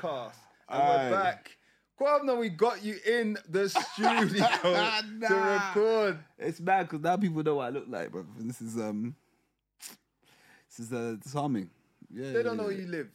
Podcast, and Aye. we're back. Kwab'na, we got you in the studio to Nah. record. It's bad because now people know what I look like, bro. This is um, this is uh, disarming. Yeah, They don't know where you live.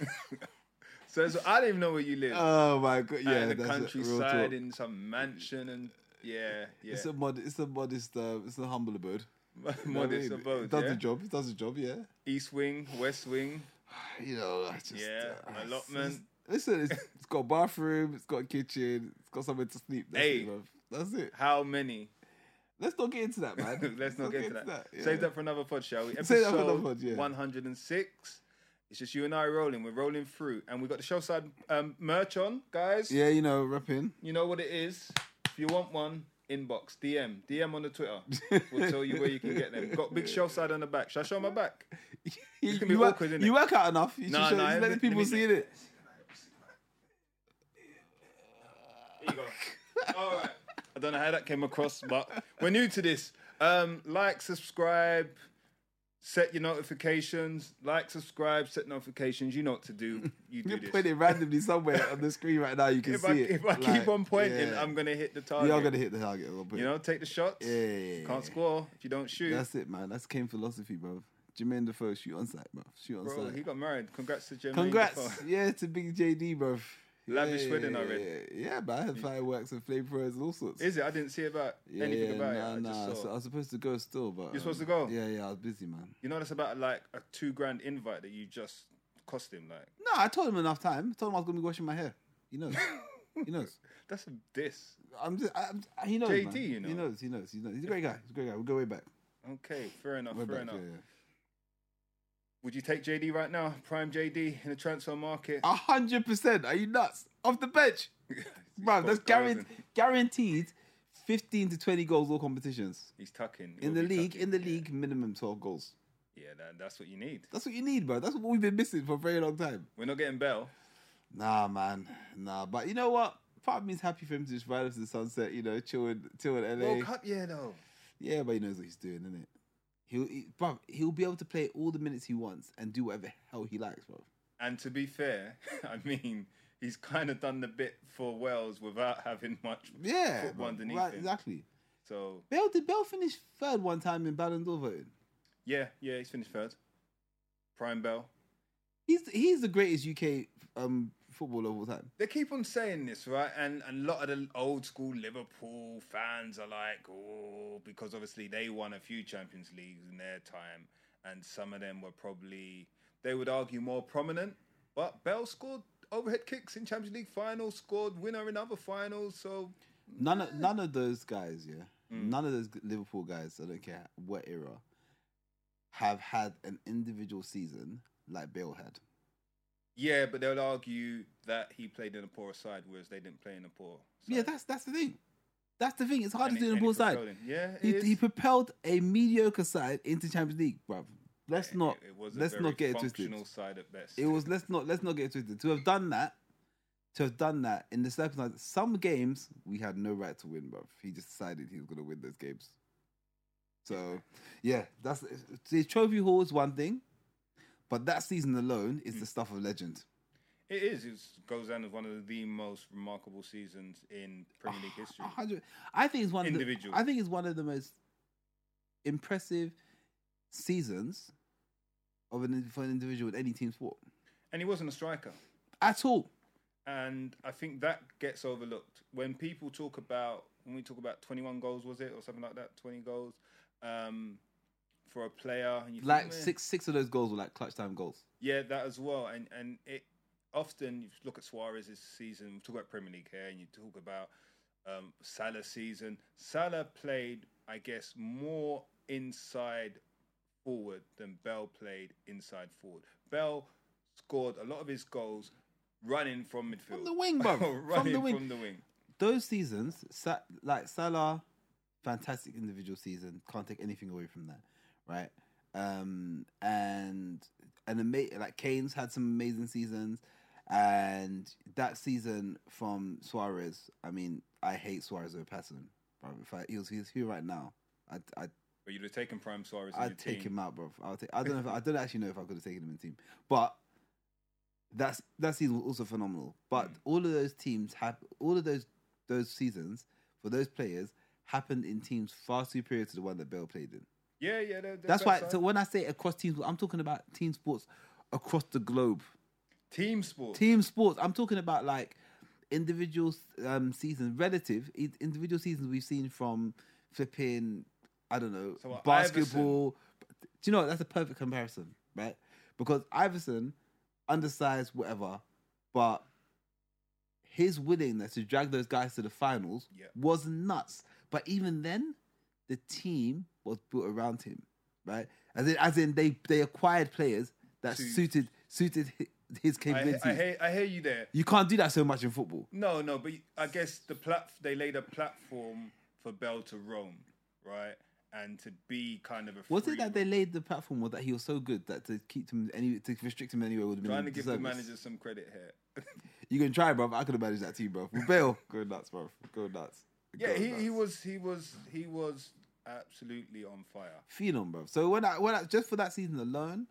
so, so I don't even know where you live. Oh my god, yeah, in the that's it, real countryside, talk. in some mansion, and yeah, yeah. It's a mod, it's a modest, uh, it's a humble abode. You know what I Modest mean? abode, It does yeah? the job. It does the job. Yeah. East wing, west wing. You know, I just Yeah, uh, allotment. Listen, it's, it's got a bathroom, it's got a kitchen, it's got somewhere to sleep. That's Hey. it. That's it. How many? Let's not get into that, man. Let's not get into that. yeah. Save that for another pod, shall we? Save that for Episode another pod, yeah. 106. It's just you and I rolling. We're rolling through, and we got the shelf side um, merch on, guys. Yeah, you know, rapping. You know what it is. If you want one, inbox, DM, DM on the Twitter. We'll tell you where you can get them. Got big shelf side on the back. Should I show my back? You, can be work, awkward, innit? you work out enough. You Nah, should show, nah, just let the people me- see it. Here you go. All right. I don't know how that came across, but we're new to this. Um, like, subscribe, set your notifications. Like, subscribe, set notifications. You know what to do. You do You this. put it randomly somewhere on the screen right now. You can if see I, it. if I Like, keep on pointing, yeah. I'm gonna hit the target. you are gonna hit the target a little bit. You know, take the shots. Yeah, yeah, yeah, Can't score if you don't shoot. That's it, man. That's Kane philosophy, bro. Jermaine Defoe, shoot on sight, bro. Shoot on site. Bro, sight. he got married. Congrats to Jermaine. Congrats, Defoe. yeah, to Big JD, bro. Lavish wedding, I yeah, read. Yeah, but I had fireworks and flamethrowers and all sorts. Is it? I didn't see about yeah, anything yeah, about nah, it. I nah. just saw. So I was supposed to go still, but You're supposed to um, go? Yeah, yeah. I was busy, man. You know, that's about like a two grand invite that you just cost him. Like No, I told him enough time. I told him I was gonna be washing my hair. He knows. he knows. that's a diss. I'm just. I'm- he knows. JT, man. you know. He knows. He knows. He knows. He's a great guy. He's a great guy. We'll go way back. Okay, fair enough. Way fair back. enough. Yeah, yeah. Would you take JD right now? Prime JD in the transfer market. A hundred percent. Are you nuts? Off the bench, bro. That's guaranteed. Guaranteed. Fifteen to twenty goals all competitions He's tucking. in He'll the be league. tucking, In the yeah. league, minimum twelve goals. Yeah, that, that's what you need. That's what you need, bro. That's what we've been missing for a very long time. We're not getting Bale. Nah, man. Nah, but you know what? Part of me is happy for him to just ride off to the sunset. You know, chill in, chill in LA. World Cup, yeah, though. Yeah, but he knows what he's doing, isn't it? He'll, he, bro, he'll be able to play all the minutes he wants and do whatever hell he likes, bro. And to be fair, I mean, he's kind of done the bit for Wales without having much Yeah, football underneath right, him. exactly. So Bale did Bale finish third one time in Ballon d'Or voting? yeah, yeah, he's finished third. Prime Bale. He's he's the greatest UK um footballer of all time. They keep on saying this, right? And and a lot of the old school Liverpool fans are like, oh, because obviously they won a few Champions Leagues in their time, and some of them were probably they would argue more prominent. But Bale scored overhead kicks in Champions League finals, scored winner in other finals. So None of none of those guys, yeah, Mm. none of those Liverpool guys. I don't care what era, have had an individual season like Bale had. Yeah, but they'll argue that he played in a poor side, whereas they didn't play in a poor. Side. Yeah, that's that's the thing. That's the thing. It's hard And to do in a poor side. him. Yeah, He, he propelled a mediocre side into Champions League, bruv. Let's not It, it let's not get it twisted. side at best. It was let's not let's not get it twisted. To have done that, to have done that in the circumstances, some games we had no right to win, bruv. He just decided he was gonna win those games. So yeah, that's the trophy haul is one thing, but that season alone Mm. is the stuff of legend. It is. It goes down as one of the most remarkable seasons in Premier League history. I think it's one of the, Individual. I think it's one of the most impressive seasons of an for an individual in any team sport And he wasn't a striker. at all. And I think that gets overlooked. When people talk about, when we talk about 21 goals, was it? Or something like that, 20 goals um, for a player. And you think, Like "Man, six six of those goals were like clutch time goals. Yeah, that as well. And and it often you look at Suarez's season. We talk about Premier League here, and you talk about um, Salah's season. Salah played, I guess, more inside forward than Bale played inside forward. Bale scored a lot of his goals running from midfield. From the wing, bro. running From the wing. From the wing. Those seasons, like Salah, fantastic individual season. Can't take anything away from that, right? Um, and and ama- like Kane's had some amazing seasons, and that season from Suarez. I mean, I hate Suarez as a Patterson. Bro. If I, he was he was here right now, I'd, I'd But you'd have taken Prime Suarez. I'd take team. him out, bro. I'll take. I don't know. If, I don't actually know if I could have taken him in team, but that's that season was also phenomenal. But Mm. all of those teams have all of those those seasons for those players happened in teams far superior to the one that Bale played in. Yeah, yeah. They're, they're That's why. So when I say across teams, I'm talking about team sports across the globe. team sport. Team sports. I'm talking about like individual um, seasons, relative individual seasons we've seen from flipping. I don't know So what, basketball. Do you know what? that's a perfect comparison, right? Because Iverson, undersized, whatever, but his willingness to drag those guys to the finals Yeah. was nuts. But even then, the team was built around him, right? As in, as in they they acquired players that suited suited his capabilities. I, hear, I hear you there. You can't do that so much in football. No, no, but I guess the plat they laid a platform for Bale to roam, right, and to be kind of a. Was it that they laid the platform or that he was so good that to keep him any to restrict him anywhere would have been trying a to give the manager some credit here? You can try, bro. I could have managed that team, bro. Bale, go nuts, bro. Go nuts. Yeah, he, he was he was he was absolutely on fire. phenom, bro. So when I when I just for that season alone,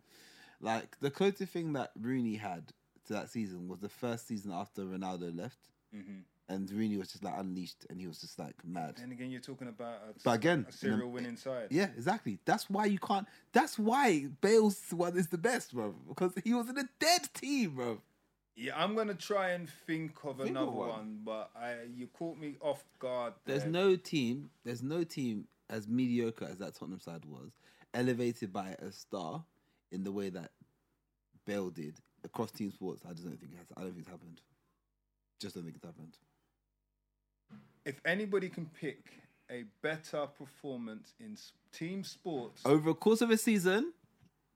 like the closest thing that Rooney had to that season was the first season after Ronaldo left, hmm and Rooney was just like unleashed, and he was just like mad. And again, you're talking about a, But again, a serial in winning side. Yeah, exactly. That's why you can't. That's why Bale's one is the best, bro. Because he was in a dead team, bro. Yeah, I'm gonna try and think of Think of another one. one. but I you caught me off guard. There's there. no team. There's no team as mediocre as that Tottenham side was, elevated by a star in the way that Bale did across team sports. I just don't think it has. I don't think it's happened. Just don't think it's happened. If anybody can pick a better performance in team sports, Over the course of a season,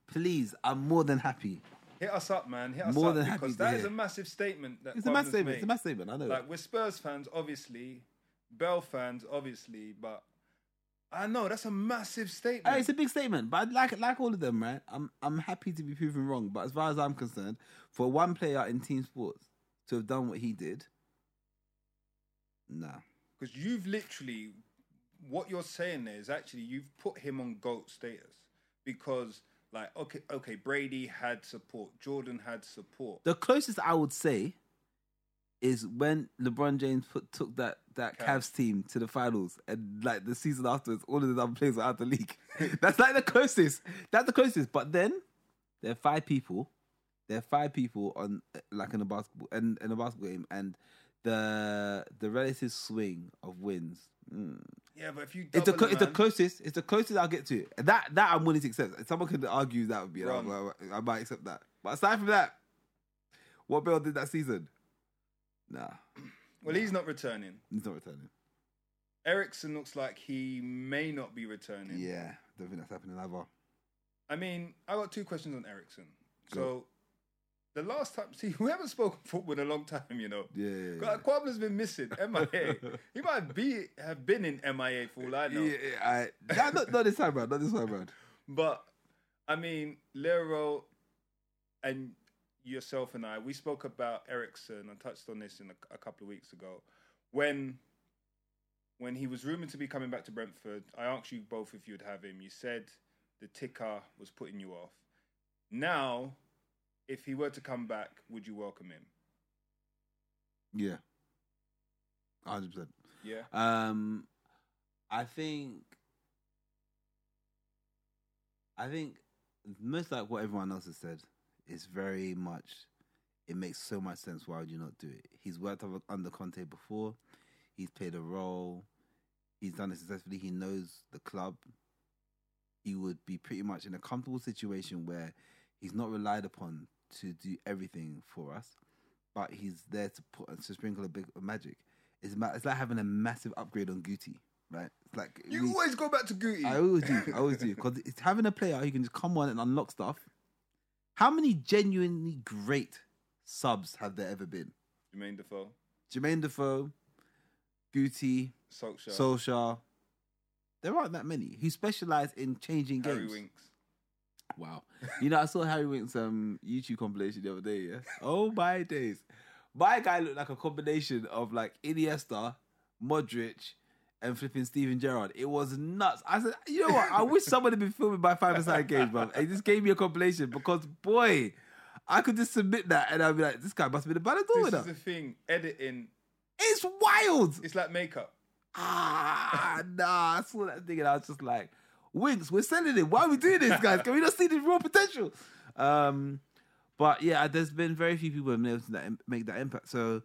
please, I'm more than happy. Hit us up, man. Hit us More up than happy because to that is hear. a massive statement. That It's a massive statement. It's a massive statement. I know. Like we're Spurs fans, obviously, Bale fans, obviously, but I know that's a massive statement. Hey, it's a big statement, but like like all of them, right? I'm I'm happy to be proven wrong, but as far as I'm concerned, for one player in team sports to have done what he did, nah. Because you've literally, what you're saying there is actually you've put him on GOAT status. Because, like, okay, okay, Brady had support, Jordan had support. The closest I would say is when LeBron James put, took that that Cavs. Cavs team to the finals, and like the season afterwards, all of the other players were out of the league. That's like the closest. That's the closest. But then there are five people. There are five people on like in a basketball and in a basketball game, and the the relative swing of wins. Mm. Yeah, but if you It's the it, it's the closest. It's the closest I'll get to it. That that I'm willing to accept. If someone could argue that would be, Wrong. I, I might accept that. But aside from that, what Bale did that season, nah, well, he's not returning. he's not returning. Eriksen looks like he may not be returning. Yeah, don't think that's happening either. I mean, I got two questions on Eriksen. So, the last time, see, we haven't spoken football in a long time, you know. Yeah, yeah, yeah. Kwab'na's been missing, MIA. he might be have been in MIA for all I know. Yeah, yeah, I, nah, not, not this time, man. Not this time, man. But I mean, Lero and yourself and I, we spoke about Eriksen. I touched on this in a, a couple of weeks ago when when he was rumored to be coming back to Brentford. I asked you both if you'd have him. You said the ticker was putting you off. Now, if he were to come back, would you welcome him? Yeah, hundred percent. Yeah. Um, I think, I think most like what everyone else has said is very much. It makes so much sense. Why would you not do it? He's worked under Conte before. He's played a role. He's done it successfully. He knows the club. He would be pretty much in a comfortable situation where he's not relied upon to do everything for us, but he's there to put to sprinkle a bit of magic. It's, ma- it's like having a massive upgrade on Guti, right? It's like You we- always go back to Guti. I always do. I always do because it's having a player who can just come on and unlock stuff. How many genuinely great subs have there ever been? Jermaine Defoe, Jermaine Defoe, Guti, Solskjaer. Solskjaer, there aren't that many who specialize in changing Harry games. Winks. Wow. You know, I saw Harry Winks' um, YouTube compilation the other day, yeah? Oh my days. My guy looked like a combination of like Iniesta, Modric, and flipping Steven Gerrard. It was nuts. I said, you know what? I wish someone had been filming my five side games, bro. It just gave me a compilation because boy, I could just submit that and I'd be like, this guy must be the Ballon d'Or This is the thing. Editing, It's wild. it's like makeup. Ah, nah. I saw that thing and I was just like, Winks, we're selling it. Why are we doing this, guys? Can we not see the raw potential? Um, but yeah, there's been very few people who have been able to that, make that impact. So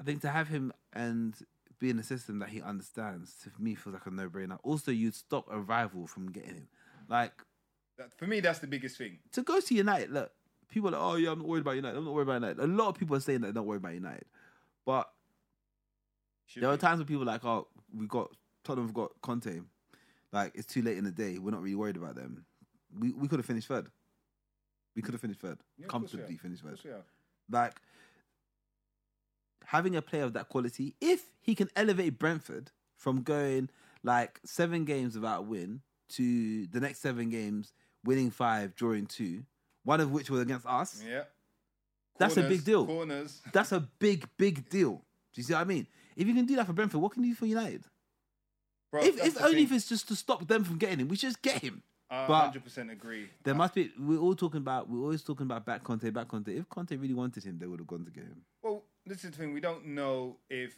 I think to have him and be in a system that he understands, to me, feels like a no brainer. Also, you'd stop a rival from getting him. Like, That, for me, that's the biggest thing. to go to United, look, people are like, oh yeah, I'm not worried about United. I'm not worried about United. A lot of people are saying that they're not worried about United. But Should there are times when people are like, oh, we got Tottenham got Conte. Like it's too late in the day. We're not really worried about them. We we could have finished third. We could have finished third. Yeah, of course we Comfortably finished third. have. Like having a player of that quality, if he can elevate Brentford from going like seven games without a win to the next seven games winning five, drawing two, one of which was against us. Yeah. That's a big deal. Corners. That's a big, big deal. Do you see what I mean? If you can do that for Brentford, what can you do for United? Bro, if if only thing. if it's just to stop them from getting him, we should just get him. I but 100% agree. There must be. We're all talking about. We're always talking about back Conte, back Conte. If Conte really wanted him, they would have gone to get him. Well, this is the thing. We don't know if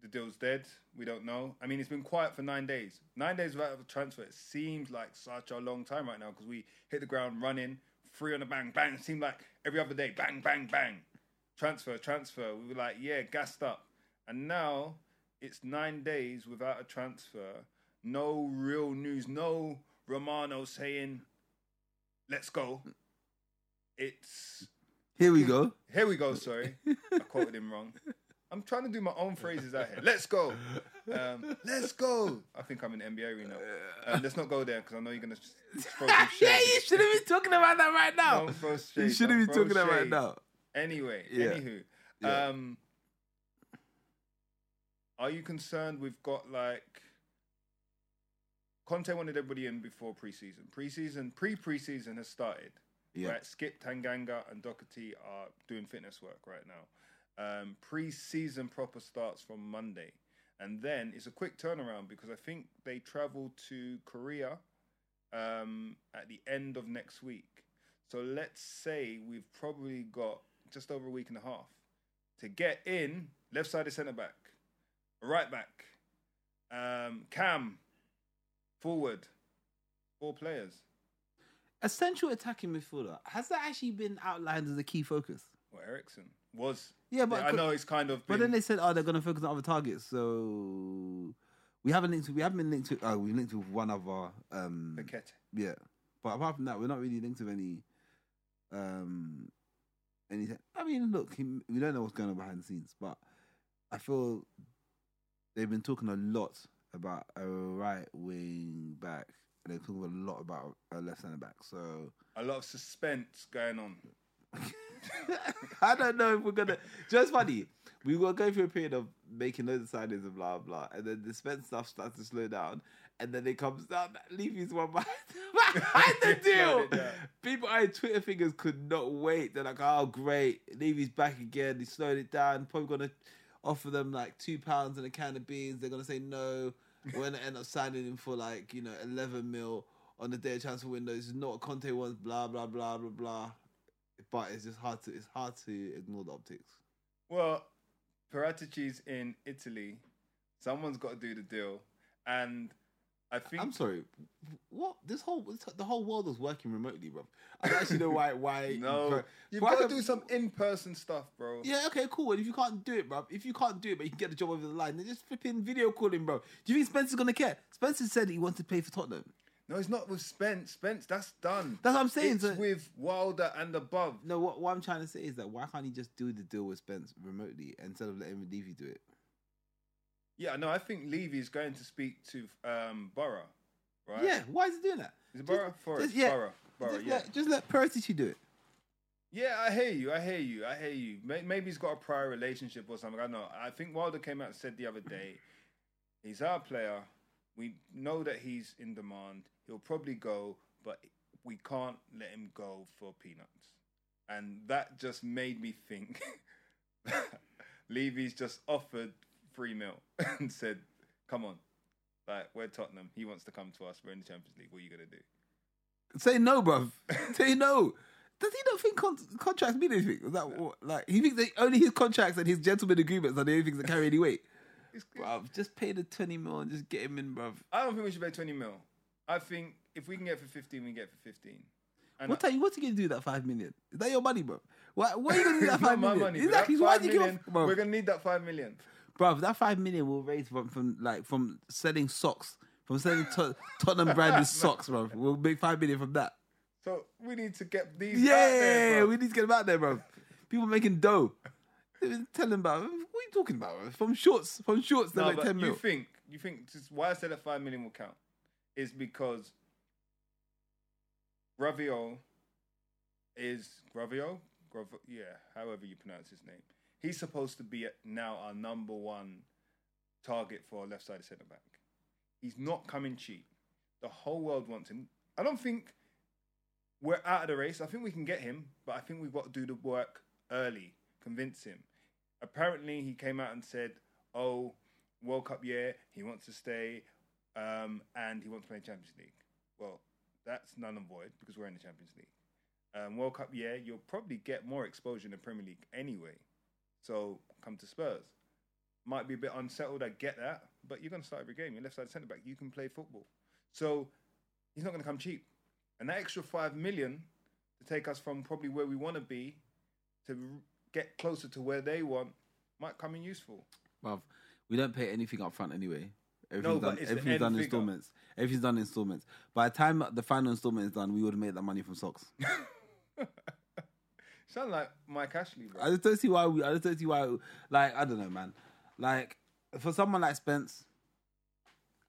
the deal's dead. We don't know. I mean, it's been quiet for nine days. Nine days without a transfer. It seems like such a long time right now because we hit the ground running, free on the bang, bang. It seemed like every other day, bang, bang, bang. Transfer, transfer. We were like, yeah, gassed up. And now it's nine days without a transfer. No real news. No Romano saying, let's go. It's Here we go. here we go. Sorry, I quoted him wrong. I'm trying to do my own phrases out here. Let's go. Um, let's go. I think I'm in NBA arena. Um, let's not go there because I know you're gonna s- throw some shade. yeah, you shouldn't be talking about that right now. Don't throw You shouldn't don't be talking about that right now. Anyway, Yeah. anywho, Yeah. um, are you concerned? We've got like Conte wanted everybody in before preseason. Preseason, pre preseason has started. Yeah. Right, Skipp Tanganga and Doherty are doing fitness work right now. Um, pre-season proper starts from Monday, and then it's a quick turnaround because I think they travel to Korea um, at the end of next week. So let's say we've probably got just over a week and a half to get in left sided centre back, right back, um, Cam, forward, four players. A central attacking midfielder has that actually been outlined as a key focus? Well, Eriksen was. Yeah, but I know it's kind of. But then they said, oh, they're going to focus on other targets. So we haven't linked. To, we haven't been linked to. Oh, we linked with one other. Um, Paquetá. yeah, but apart from that, we're not really linked with any. Um, anything. I mean, look, he, we don't know what's going on behind the scenes, but I feel they've been talking a lot about a right wing back, and they're talking a lot about a left centre back. So A lot of suspense going on. I don't know if we're gonna. Just funny. We were going through a period of making loads of signings and blah blah, and then the spend stuff starts to slow down, and then it comes down. that Levy's one behind, behind the deal. People, I Twitter fingers could not wait. They're like, "Oh, great, Levy's back again. He slowed it down. Probably gonna offer them like two pounds and a can of beans. They're gonna say no. We're gonna end up signing him for like you know eleven mil on the day of transfer window. It's not Conte wants. Blah blah blah blah blah. But it's just hard to it's hard to ignore the optics. Well, Paratici's in Italy. Someone's got to do the deal, and I think I'm sorry. What this whole the whole world was working remotely, bro. I don't actually know why why. no, you've got to do some in-person stuff, bro. Yeah, okay, cool. And if you can't do it, bro, if you can't do it, but you can get the job over the line, then just flipping video calling, bro. Do you think Spencer's gonna care? Spencer said he wants to play for Tottenham. No, it's not with Spence. Spence, that's done. That's what I'm saying. It's so- with Wilder and above. no, what, what I'm trying to say is that why can't he just do the deal with Spence remotely instead of letting Levy do it? Yeah, no, I think Levy's going to speak to um, Boro, right? Yeah, why is he doing that? Is it Just- Boro? Forest? just- yeah, Boro. Boro, just, yeah. let, just let Paratici do it. Yeah, I hear you. I hear you. I hear you. Maybe he's got a prior relationship or something. I don't know. I think Wilder came out and said the other day, he's our player. We know that he's in demand. He'll probably go, but we can't let him go for peanuts. And that just made me think Levy's just offered three mil and said, "Come on, like we're Tottenham. He wants to come to us. We're in the Champions League. What are you gonna do?" Say no, bruv. Say no. Does he not think con- contracts mean anything? Is that what, like he thinks that only his contracts and his gentleman agreements are the only things that carry any weight? Bruv, just pay the twenty mil and just get him in, bruv. I don't think we should pay twenty mil. I think if we can get for fifteen, we can get for fifteen. And What are you? What's he gonna do with that five million? Is that your money, bruv? Why? Why are you gonna do that five million? not five my million? money. exactly. that five you give million. We're gonna need that five million. Bruv, that five million will raise from, from like from selling socks, from selling to- Tottenham branded socks, bro. We'll make five million from that. So we need to get these. Yeah, out there, bro. we need to get them out there, bro. People making dough. Tell them about what are you talking about? Bro? From shorts, from shorts, they're No, like ten you mil. think you think just why I said that five million will count is because Gravio is Gravio, Grav- yeah, however you pronounce his name. He's supposed to be now our number one target for left sided centre back. He's not coming cheap. The whole world wants him. I don't think we're out of the race. I think we can get him, but I think we've got to do the work early, convince him. Apparently, he came out and said, "Oh, World Cup year, he wants to stay, um, and he wants to play Champions League." Well, that's null and void because we're in the Champions League. Um, World Cup year, you'll probably get more exposure in the Premier League anyway. So come to Spurs. Might be a bit unsettled, I get that, but you're going to start every game. You're left side centre back. You can play football. So he's not going to come cheap. And that extra five million to take us from probably where we want to be to get closer to where they want might come in useful. Bruv, we don't pay anything up front anyway. Everything's but done, everything's done installments. Everything's done installments. By the time the final installment is done, we would have made that money from socks. Sound like Mike Ashley, bro. I just don't see why we. I just don't see why. Like I don't know, man. Like for someone like Spence,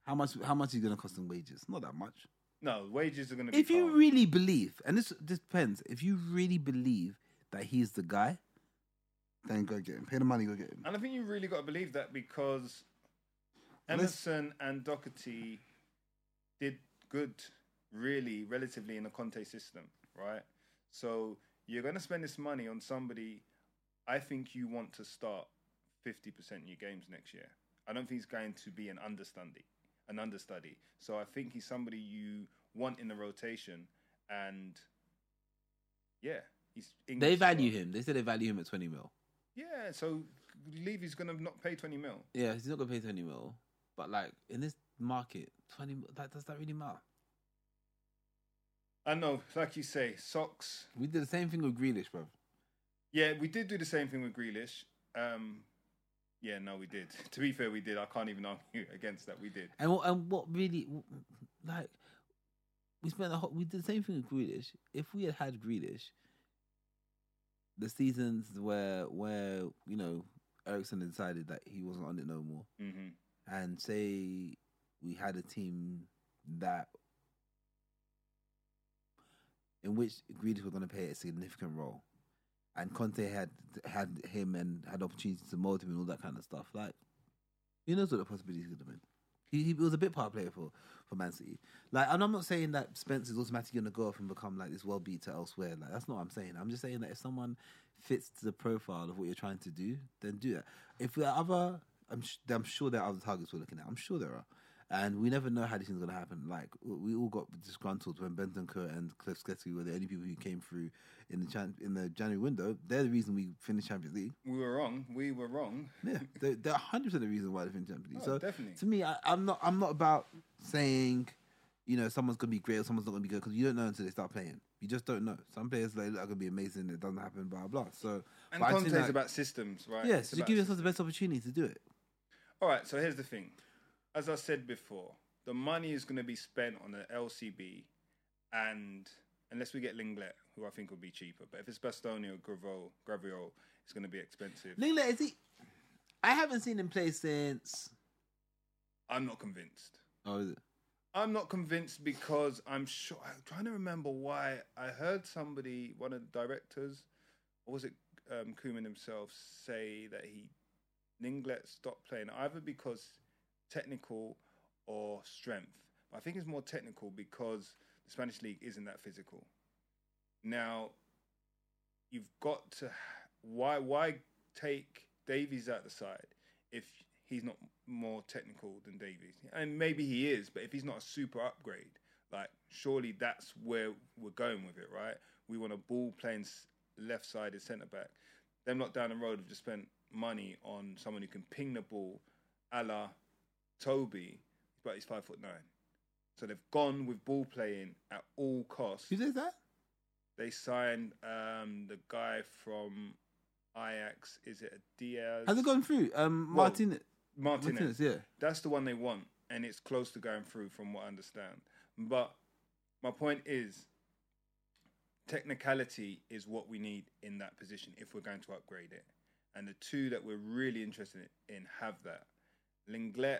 how much? How much is going to cost in wages? Not that much. no, wages are going to be. If you really believe, and this this depends, if you really believe that he's the guy, then go get him. Pay the money, go get him. And I think you really got to believe that because Emerson and Doherty did good, really, relatively in the Conte system, right? So you're going to spend this money on somebody. I think you want to start 50% of your games next year. I don't think he's going to be an understudy, an understudy. So I think he's somebody you want in the rotation, and yeah, he's. They English as value well. him. They said they value him at twenty mil. Yeah, so Levy's going to not pay 20 mil. Yeah, he's not gonna pay twenty mil. But like in this market, twenty mil, that does that really matter? I know, like you say, socks. We did the same thing with Grealish, bro. Yeah, we did do the same thing with Grealish. Um, yeah, no, we did. To be fair, we did. I can't even argue against that. We did. And what, and what really, like, we spent a whole, we did the same thing with Grealish. If we had had Grealish, the seasons where where you know Eriksen decided that he wasn't on it no more, hmm and say we had a team that in which Grealish was going to play a significant role, and Conte had had him and had opportunities to mold him and all that kind of stuff. Like, who knows what the possibilities could have been? He, he was a bit part player for, for Man City. Like, and I'm not saying that Spence is automatically going to go off and become like this well beater elsewhere. Like, that's not what I'm saying. I'm just saying that if someone fits the profile of what you're trying to do, then do that. If there are other, I'm sh- I'm sure there are other targets we're looking at. I'm sure there are. And we never know how these things are going to happen. Like we all got disgruntled when Bentancur and Kulusevski were the only people who came through in the chan- in the January window. They're the reason we finished Champions League. We were wrong. We were wrong. Yeah, they're, they're 100% the reason why they finished Champions League. Oh, so definitely. to me, I, I'm not I'm not about saying, you know, someone's gonna be great or someone's not gonna be good because you don't know until they start playing. You just don't know. Some players like, look, are gonna be amazing. It doesn't happen. Blah blah. So And Conte's that- about systems, right? Yes, It's just about give yourself the best opportunity to do it. All right, so here's the thing. As I said before, the money is going to be spent on the LCB, and unless we get Lenglet, who I think will be cheaper, but if it's Bastoni or Gravio, Gravio, it's going to be expensive. Lenglet, is he? I haven't seen him play since. I'm not convinced. Oh, is it? I'm not convinced because I'm sure. I'm trying to remember why I heard somebody, one of the directors, or was it um, Koeman himself, say that he Lenglet stopped playing either because technical or strength. I think it's more technical because the Spanish league isn't that physical. Now, you've got to why why take Davies out the side if he's not more technical than Davies? And maybe he is, but if he's not a super upgrade, like surely that's where we're going with it, right? We want a ball playing s- left-sided centre back. Them not down the road have just spent money on someone who can ping the ball, a la Toby, but he's five foot nine. So they've gone with ball playing at all costs. Who did that? They signed um, the guy from Ajax. Is it a Diaz? Has it gone through? Um, Well, Martinez. Martinez. Martinez, yeah. That's the one they want, and it's close to going through, from what I understand. But my point is, technicality is what we need in that position if we're going to upgrade it. And the two that we're really interested in have that. Lenglet,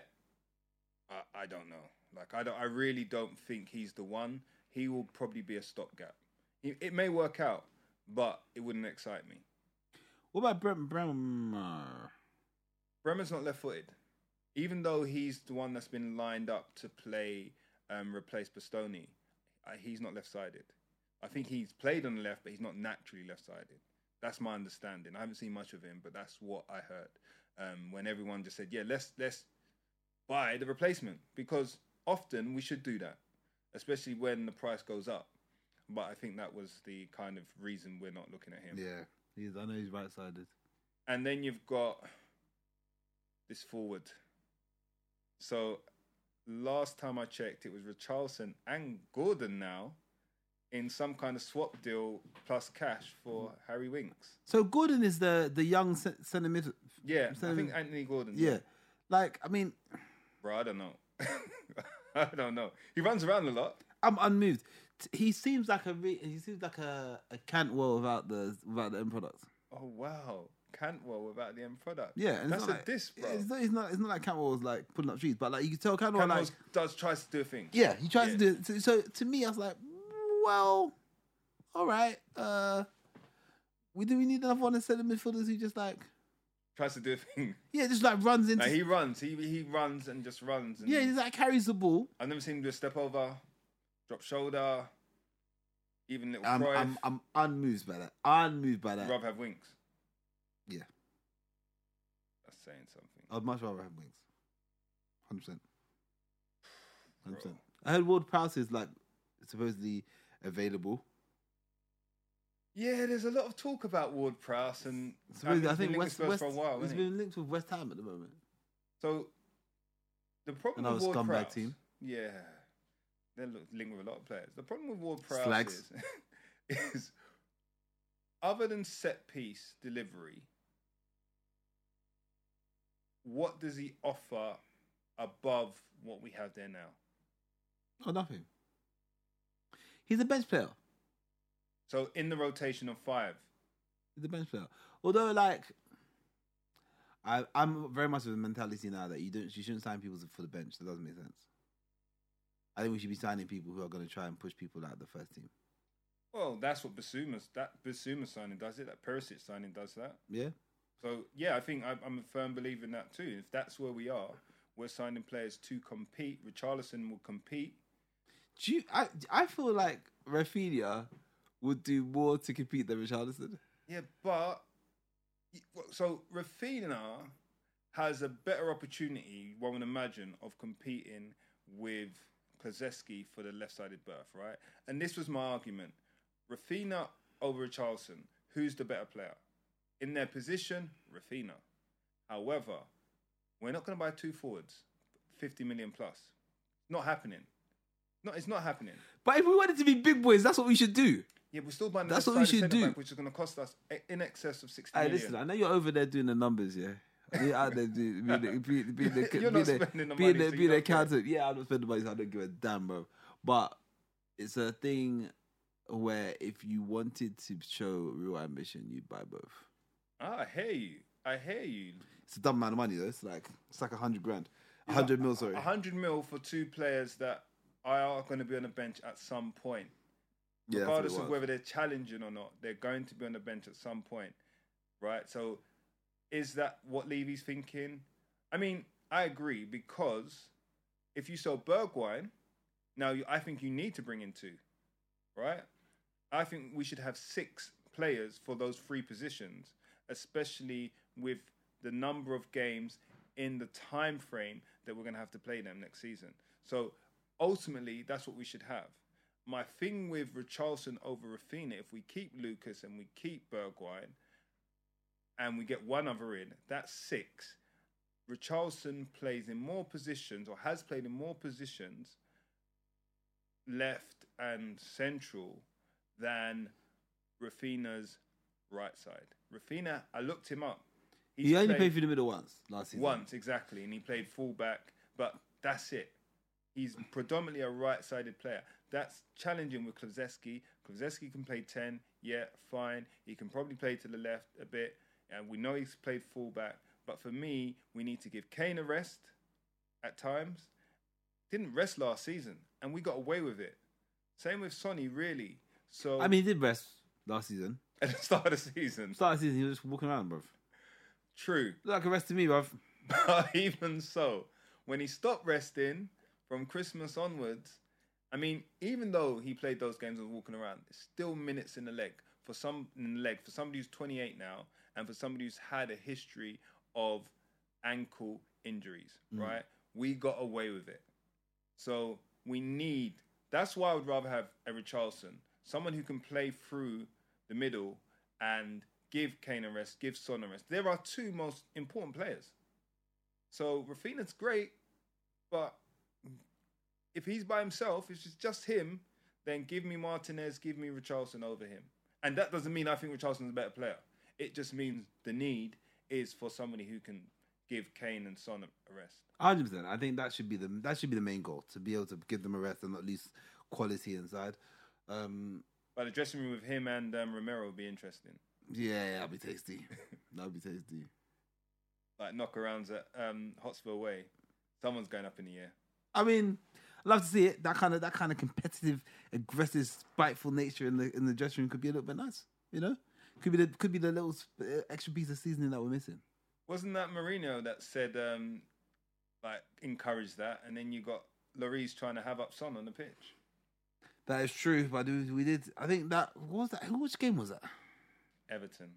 I, I don't know. Like I don't, I really don't think he's the one. He will probably be a stopgap. It, it may work out, but it wouldn't excite me. What about Brent Bremer? Bremer's not left-footed, even though he's the one that's been lined up to play um, replace Bastoni. Uh, he's not left-sided. I think he's played on the left, but he's not naturally left-sided. That's my understanding. I haven't seen much of him, but that's what I heard um, when everyone just said, "Yeah, let's let's buy the replacement," because often we should do that, especially when the price goes up. But I think that was the kind of reason we're not looking at him. Yeah, he's. I know he's right sided. And then you've got this forward. So last time I checked, it was Richarlison and Gordon now in some kind of swap deal plus cash for Harry Winks. So Gordon is the the young centre mid. Yeah, I think Anthony Gordon. Yeah, like I mean, Bro, I don't know. I don't know. He runs around a lot. I'm unmoved. He seems like a re- he seems like a a Cantwell without the without the end product. Oh wow. Cantwell without the end product. Yeah, and That's it's a like, diss, bro. It's not, it's not. It's not like Cantwell was like pulling up trees, but like you can tell Cantwell Cantwell like does tries to do a thing. yeah, he tries Yeah. to do it. So, so to me, I was like, well, all right. Uh, we do we need another one instead of midfielders who just like Tries to do a thing. yeah, just like runs into Like, he runs. He he runs and just runs. And yeah, he like carries the ball. I've never seen him do a step over, drop shoulder, even little I'm, I'm I'm unmoved by that. I'm unmoved by that. Rob have wings. Yeah. That's saying something. I'd much rather have wings. Hundred percent. Hundred percent. I heard Ward Prowse is like supposedly available. Yeah, there's a lot of talk about Ward Prowse and Supposedly, I he's been think linked West, West for a while. he's been linked with West Ham at the moment. So the problem Another with Ward scumbag Prowse, team. yeah, they're linked with a lot of players. The problem with Ward Prowse is, is other than set piece delivery, what does he offer above what we have there now? Oh, nothing. He's a bench player. So in the rotation of five, a bench player. Although, like, I, I'm very much of the mentality now that you don't, you shouldn't sign people for the bench. That doesn't make sense. I think we should be signing people who are going to try and push people out of the first team. well, that's what Bissouma's that Bissouma signing does it. That Perisic signing does that. Yeah. So yeah, I think I'm, I'm a firm believer in that too. If that's where we are, we're signing players to compete. Richarlison will compete. Do you, I, I feel like Rafinha would do more to compete than Richarlison. Yeah, but so Rafinha has a better opportunity, one would imagine, of competing with Kulusevski for the left-sided berth, right? And this was my argument: Rafinha over Richarlison. Who's the better player in their position? Rafinha. However, we're not going to buy two forwards, fifty million plus. Not happening. No, it's not happening. But if we wanted to be big boys, that's what we should do. Yeah, we're still buying That's what we should do. which is going to cost us in excess of sixty Hey, million. listen, I know you're over there doing the numbers, yeah. You're out there doing, being, the- being, being, the- not the- the the- so you being the accountant. Yeah, I'm not spending the money, so I don't give a damn, bro. But it's a thing where if you wanted to show real ambition, you'd buy both. Ah, I hear you. I hear you. It's a dumb amount of money though. It's like it's like a hundred grand, a hundred mil. Sorry. A hundred mil for two players that are going to be on the bench at some point, Yeah, that's what it regardless of whether they're challenging or not. They're going to be on the bench at some point, right? So, is that what Levy's thinking? I mean, I agree because if you sell Bergwijn, now you, I think you need to bring in two, right? I think we should have six players for those three positions, especially with the number of games in the time frame that we're going to have to play them next season. So ultimately, that's what we should have. My thing with Richarlison over Rafinha, if we keep Lucas and we keep Bergwijn and we get one other in, that's six. Richarlison plays in more positions or has played in more positions left and central than Rafinha's right side. Rafinha, I looked him up. He's He only played through the middle once last season. once exactly, and he played fullback, but that's it. He's predominantly a right-sided player. That's challenging with Kulusevski. Kulusevski can play ten, yeah, fine. He can probably play to the left a bit, and we know he's played fullback. But for me, we need to give Kane a rest at times. Didn't rest last season, and we got away with it. Same with Sonny, really. So I mean, he did rest last season. at the start of the season, Start of the season, he was just walking around, bruv. true. Look like a rest to me, bruv. But even so, when he stopped resting from Christmas onwards, I mean, even though he played those games and walking around, it's still minutes in the leg for some in the leg for somebody who's 28 now, and for somebody who's had a history of ankle injuries. Mm. Right? We got away with it. So we need. That's why I would rather have a Richarlison, someone who can play through the middle and give Kane a rest, give Son a rest. There are two most important players. So Rafinha's great, but if he's by himself, if it's just him, then give me Martinez, give me Richarlison over him. And that doesn't mean I think Richarlison's a better player. It just means the need is for somebody who can give Kane and Son a rest. Hundred percent. I think that should be the that should be the main goal to be able to give them a rest and at least quality inside. Um, But the dressing room with him and um, Romero would be interesting. yeah, yeah, that'll be tasty. that'll be tasty. Like knockarounds at um, Hotspur Way. Someone's going up in the air. I mean, love to see it. That kind of that kind of competitive, aggressive, spiteful nature in the in the dressing room could be a little bit nice. You know, could be the could be the little uh, extra piece of seasoning that we're missing. Wasn't that Mourinho that said, um, like, encourage that? And then you got Lloris trying to have up Son on the pitch. That is true, but we did. I think that what was that. Who which game was that? Everton.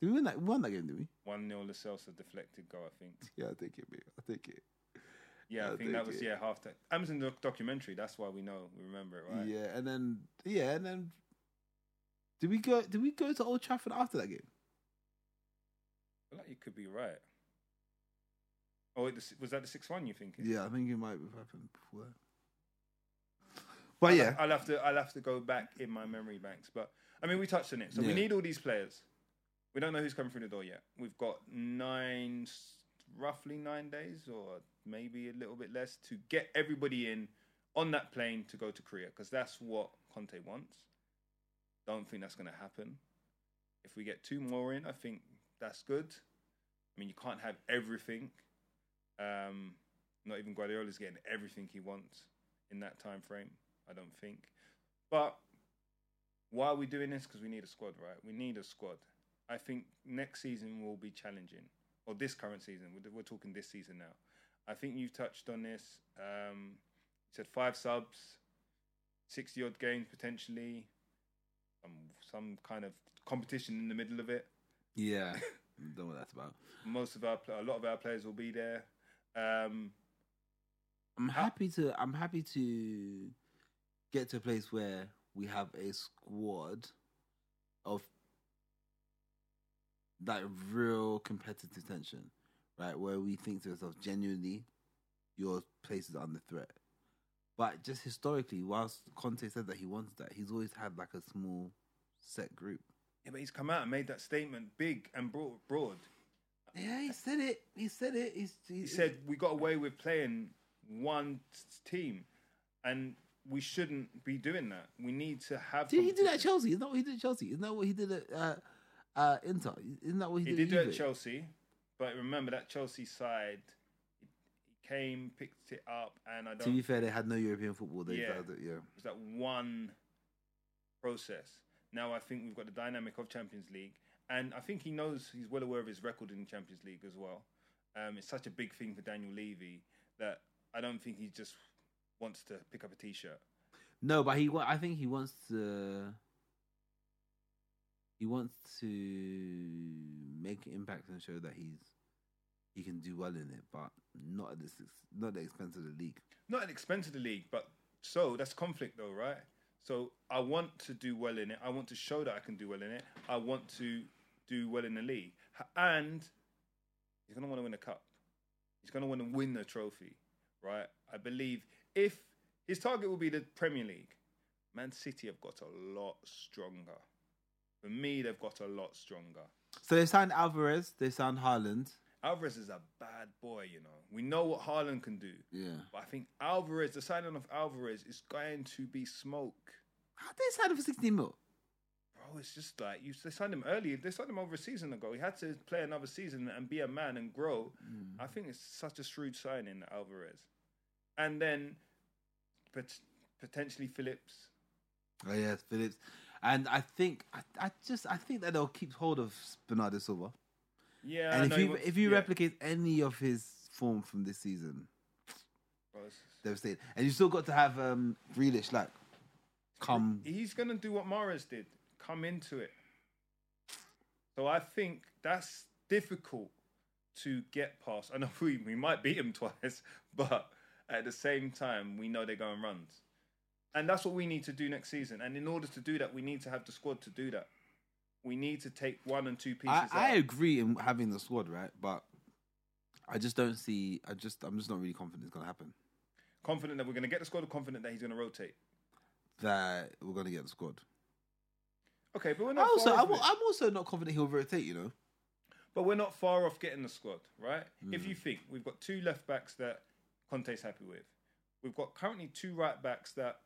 Did we win that? We won that game, did we? 1 0 Lascelles deflected goal, I think. Yeah, I take it, mate. I take it. Yeah, I I think that was, it- yeah, half time. Amazon doc- documentary, that's why we know, we remember it, right? Yeah, and then yeah, and then did we go? Did we go to Old Trafford after that game? I feel like you could be right. Oh, wait, the was that the 6 1 you thinking? Yeah, I think it might have happened before. But I'll, yeah, I'll have to I'll have to go back in my memory banks. But I mean we touched on it. So we need all these players. We don't know who's coming through the door yet. We've got nine roughly nine days or maybe a little bit less to get everybody in on that plane to go to Korea because that's what Conte wants. Don't think that's gonna happen. If we get two more in, I think that's good. I mean you can't have everything. Um, not even Guardiola's getting everything he wants in that time frame. I don't think. But why are we doing this? Because we need a squad, right? We need a squad. I think next season will be challenging, or this current season. We're, we're talking this season now. I think you've touched on this. Um, you said five subs, sixty odd games potentially, some some kind of competition in the middle of it. yeah, don't know what that's about. Most of our a lot of our players will be there. Um, I'm happy to. I'm happy to get to a place where we have a squad of that real competitive tension, right? Where we think to ourselves, genuinely, your place is under threat. But just historically, whilst Conte said that he wants that, he's always had like a small set group. yeah, but he's come out and made that statement big and broad. broad. Yeah, he said it. He said it. He's, he said we got away with playing one team, and we shouldn't be doing that. We need to have. Did he do that at. Chelsea? Isn't that what he did at Chelsea? Isn't that what he did at uh, uh, Inter? Isn't that what he, He did? He did do it at Chelsea, but remember that Chelsea side. He came, picked it up, and I don't. To be fair, they had no European football. They Yeah. had it, yeah. it was that one process. Now I think we've got the dynamic of Champions League, and I think he knows he's well aware of his record in Champions League as well. Um, it's such a big thing for Daniel Levy that I don't think he just wants to pick up a t-shirt. No, but he. I think he wants to. He wants to make an impact and show that he's he can do well in it, but not at this not at the expense of the league. Not at the expense of the league, but so that's conflict though, right? So I want to do well in it. I want to show that I can do well in it. I want to do well in the league, and he's gonna want to win a cup. He's gonna want to win the trophy, right? I believe if his target will be the Premier League, Man City have got a lot stronger. For me, they've got a lot stronger. So they signed Alvarez, they signed Haaland. Alvarez is a bad boy, you know. We know what Haaland can do. Yeah. But I think Alvarez, the signing of Alvarez, is going to be smoke. How did they sign him for 16 mil? Bro, it's just like you. They signed him early. They signed him over a season ago. He had to play another season and be a man and grow. Mm. I think it's such a shrewd signing, Alvarez. And then pot- potentially Phillips. Oh yes, Phillips. And I think I, I just I think that they'll keep hold of Bernardo Silva. Yeah, and if you wants- if you yeah. replicate any of his form from this season, it's- devastating. And you still got to have um Grealish like come he's gonna do what Mahrez did, come into it. So I think that's difficult to get past. I know we, we might beat him twice, but at the same time, we know they're going runs. And that's what we need to do next season. And in order to do that, we need to have the squad to do that. We need to take one and two pieces I, I agree in having the squad, right? But I just don't see I just I'm just not really confident it's gonna happen. Confident that we're going to get the squad, or confident that he's going to rotate. That we're gonna get the squad. Okay, but we're I not also far I'm. I'm also not confident he'll rotate, you know. But we're not far off getting the squad, right? If Mm. you think we've got two left backs that Conte's happy with, we've got currently two right backs that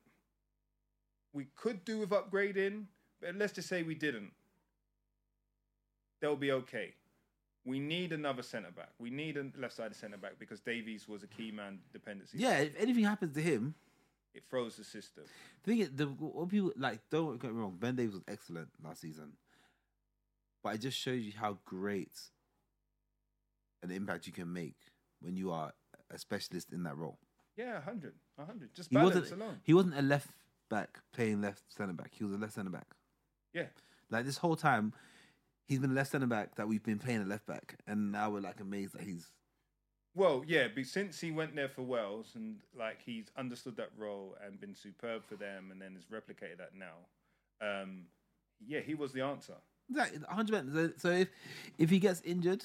we could do with upgrading, but let's just say we didn't. They'll be okay. We need another centre back. We need a left sided centre back because Davies was a key man dependency. Yeah, if anything happens to him, It throws the system. The thing is, the what people like don't get me wrong. Ben Davies was excellent last season, but it just shows you how great an impact you can make when you are a specialist in that role. Yeah, 100. 100. Just He wasn't. alone. He wasn't a left back playing left centre back. He was a left centre back. Yeah. Like this whole time, he's been a left centre back that we've been playing a left back, and now we're like amazed that he's. Well, yeah, but since he went there for Wales and like he's understood that role and been superb for them, and then has replicated that now, um, yeah, he was the answer. Exactly, hundred percent. So if if he gets injured,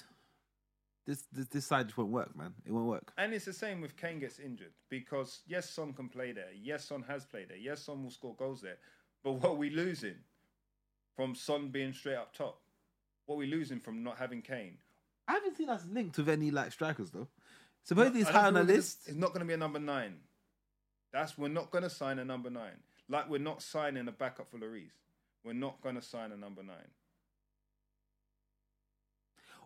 this this this side just won't work, man. It won't work. And it's the same with Kane gets injured because yes, Son can play there. Yes, Son has played there. Yes, Son will score goals there. But what are we losing from Son being straight up top? What are we losing from not having Kane? I haven't seen us linked with any like strikers though. Supposedly it's I high on the think we're gonna- list. It's not going to be a number nine. That's we're not going to sign a number nine. Like we're not signing a backup for Lloris. We're not going to sign a number nine.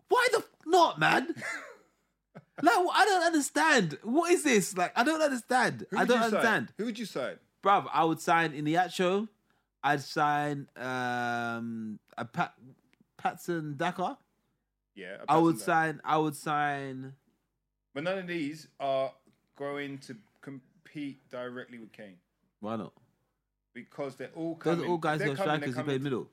Why the not, man? like I don't understand. What is this? Like I don't understand. I don't you sign? understand, Who would you sign? bruv. I would sign in the show. I'd sign um a Pat Patson Daka. Yeah, I would Patson Daka. sign. I would sign. But none of these are going to compete directly with Kane Why not? because they're all Those coming. are all guys who are strikers who play middle.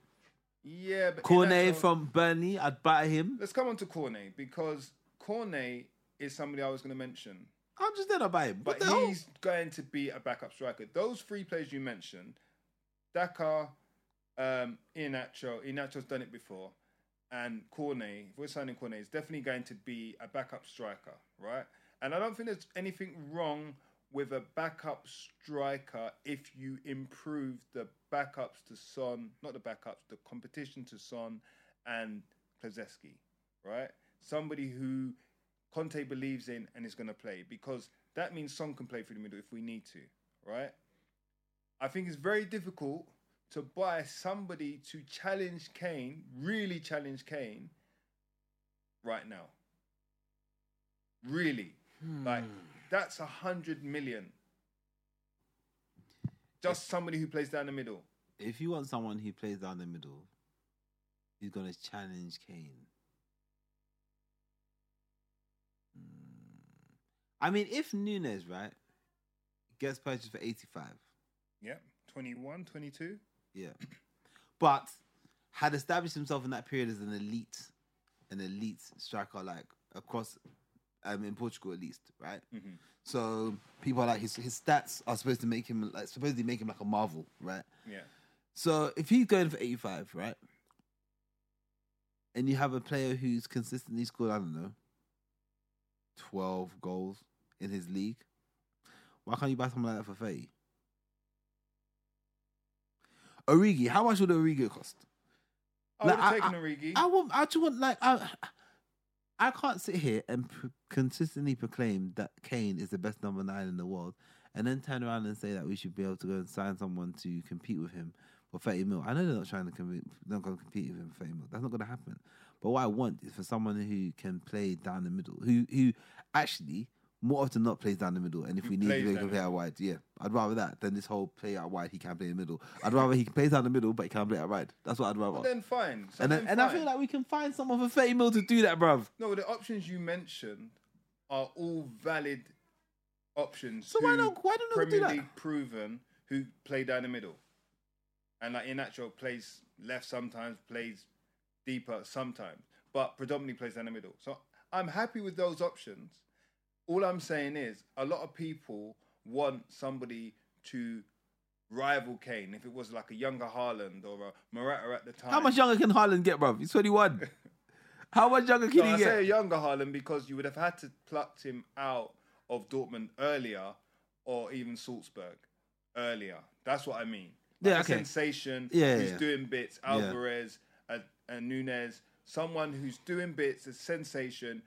Yeah, but Cornet actual- from Burnley. I'd buy him. Let's come on to Cornet because Cornet is somebody I was going to mention, I'm just there to buy him. But the hell? he's going to be a backup striker. Those three players you mentioned, Daka, um, Inacho, Inacho's done it before, and Cornet. If we're signing Cornet, is definitely going to be a backup striker, right? And I don't think there's anything wrong with a backup striker if you improve the backups to Son, not the backups, the competition to Son and Kulusevski, right? Somebody who Conte believes in and is going to play because that means Son can play through the middle if we need to, right? I think it's very difficult to buy somebody to challenge Kane, really challenge Kane, right now. Really, hmm. like that's a hundred million. Just somebody who plays down the middle. if you want someone who plays down the middle, he's gonna challenge Kane. Hmm. I mean, if Nunez right gets purchased for eighty five, Yep. 21, 22. yeah, but had established himself in that period as an elite, an elite striker, like across, um, in Portugal at least, right? Mm-hmm. So people are like his his stats are supposed to make him like supposedly make him like a marvel, right? Yeah. So if he's going for 85, right? And you have a player who's consistently scored, I don't know, 12 goals in his league, why can't you buy someone like that for 30? Origi, how much would Origi cost? I Like, would have I- taken Origi. I want, I just want, like, I, I can't sit here and consistently proclaim that Kane is the best number nine in the world and then turn around and say that we should be able to go and sign someone to compete with him for 30 mil. I know they're not trying to compete, not going to compete with him for 30 mil. That's not going to happen. But what I want is for someone who can play down the middle, who who actually more often not plays down the middle. And if we need plays to play out wide, yeah, I'd rather that than this whole play out wide. He can play in the middle. I'd rather he plays down the middle, but he can play out wide. That's what I'd rather. Well, then fine. So and then, then and I feel like we can find someone for 30 mil to do that, bruv. No, the options you mentioned are all valid options. So why not- why don't we do Premier that? League proven who play down the middle, and like in actual plays left sometimes, plays deeper sometimes, but predominantly plays down the middle. So I'm happy with those options. All I'm saying is a lot of people want somebody to rival Kane. If it was like a younger Haaland or a Morata at the time, How much younger can Haaland get, bruv? He's 21. How much younger can he I get? say a younger Haaland because you would have had to plucked him out of Dortmund earlier, or even Salzburg earlier. That's what I mean. Like Yeah, a okay. sensation Yeah, who's yeah. doing bits. Alvarez and, and Nunez, someone who's doing bits, a sensation.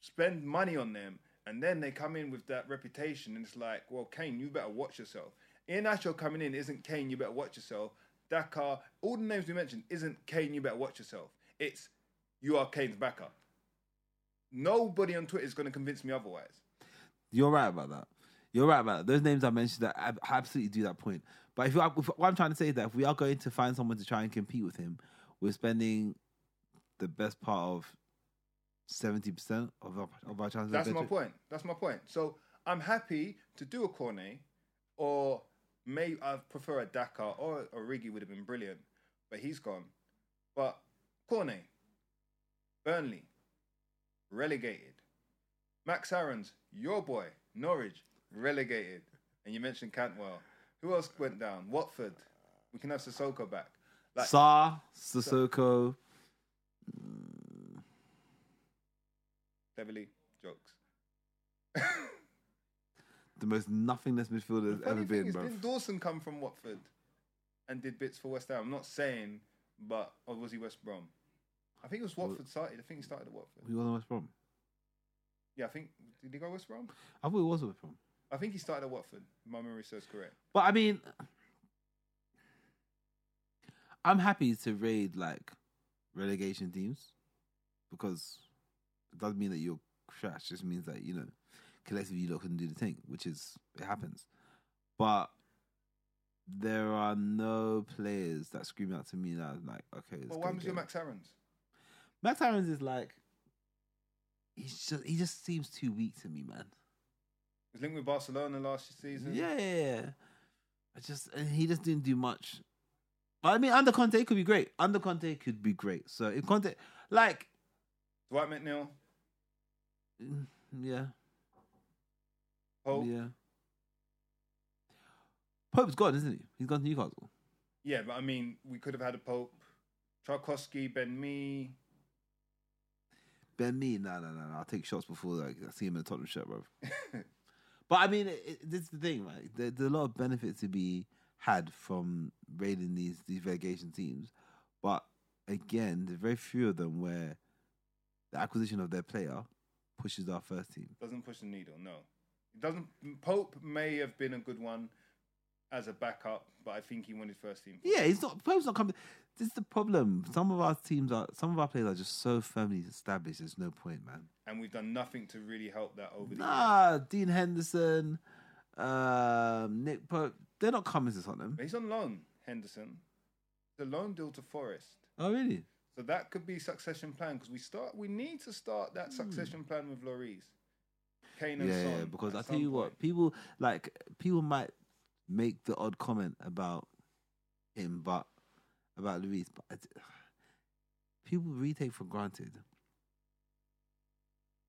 Spend money on them, and then they come in with that reputation, and it's like, well, Kane, you better watch yourself. Iheanacho coming in isn't Kane, you better watch yourself. Daka, all the names we mentioned isn't Kane, you better watch yourself. It's you are Kane's backup. Nobody on Twitter is going to convince me otherwise. You're right about that. You're right about that. Those names I mentioned that ab- absolutely do that point. But if, you are, if what I'm trying to say is that if we are going to find someone to try and compete with him, we're spending the best part of seventy percent of our of our chances. That's my better- point. That's my point. So I'm happy to do a Cornet, or may I prefer a Daka or a Rigi would have been brilliant, but he's gone. But Cornet, Burnley, relegated. Max Aarons your boy, Norwich, relegated. And you mentioned Cantwell. Who else went down? Watford. We can have Sissoko back. Like, Sa, Sissoko. Cleverley, jokes. The most nothingness midfielder has ever been, bro. Didn't Dawson come from Watford and did bits for West Ham? I'm not saying, but or was he West Brom? I think it was Watford started. I think he started at Watford. He wasn't West Brom. Yeah, I think did he go West Brom? I thought he was West Brom. I think he started at Watford. if My memory serves correct. But I mean, I'm happy to raid like relegation teams because it doesn't mean that you're trash. It just means that you know collectively you lot can do the thing, which is it happens. But there are no players that scream out to me that I'm like, okay, Well, why was your. Max Aarons? Max Aarons is like he's just he just seems too weak to me, man. He was linked with Barcelona last season. Yeah, yeah, yeah. I just and he just didn't do much. But I mean, under Conte it could be great. Under Conte could be great. So if Conte, like, Dwight McNeil, Mm, oh. yeah, Pope. yeah. Pope's gone, isn't he? He's gone to Newcastle. Yeah, but I mean, we could have had a Pope, Tarkowski, Ben Mee. Ben Mee, no, no, no, no. I'll take shots before like I see him in a Tottenham shirt, bro. but I mean, it, it, this is the thing, right? There, there's a lot of benefit to be had from raiding these these relegation teams, but again, there's very few of them where the acquisition of their player pushes our first team. Doesn't push the needle. No, it doesn't. Pope may have been a good one as a backup, but I think he won his first team. Yeah, he's not. Pope's not coming. This is the problem. Some of our teams are. Some of our players are just so firmly established. There's no point, man. and we've done nothing to really help that over the years. Nah, Dean Henderson, um, Nick Pope. They're not coming to Tottenham. But he's on loan, Henderson. The loan deal to Forest. Oh, really? So that could be succession plan because we start. We need to start that hmm. succession plan with Lloris. Kane and yeah, Son. yeah, because I tell you what, people like people might make the odd comment about him, but about Luis, but people really take for granted.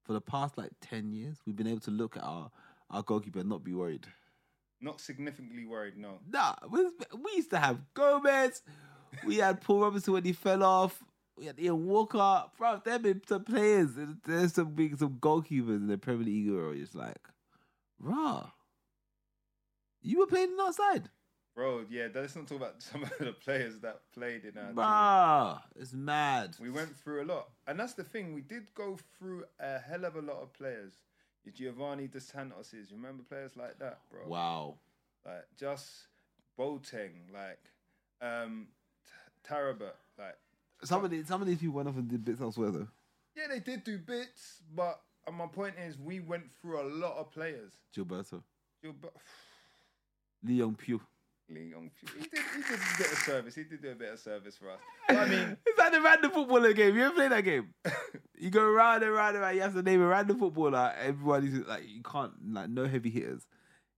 For the past like ten years, we've been able to look at our our goalkeeper and not be worried. Not significantly worried, no. Nah, we, we used to have Gomes. We had Paul Robinson when he fell off. Had Ian Walker. Bro, there been some players. There's some big some goalkeepers in the Premier League where it's like, rah. You were playing outside. Bro, yeah, let's not talk about some of the players that played in our team. It's mad. We went through a lot. And that's the thing, we did go through a hell of a lot of players. Your Giovanni Dos Santoses, you remember players like that, bro? Wow. Like just Boateng, like um T- Taarabt, like Some of, these, some of these people went off and did bits elsewhere though. yeah, they did do bits, but uh, my point is we went through a lot of players. Gilberto. Gilbert, Lee Young-pyo. Leon, he did, he did a bit of service. He did do a bit of service for us. But I mean, It's like the random footballer game. You ever played that game? you go round and round and round. You have to name a random footballer. Everybody's like, you can't like no heavy hitters.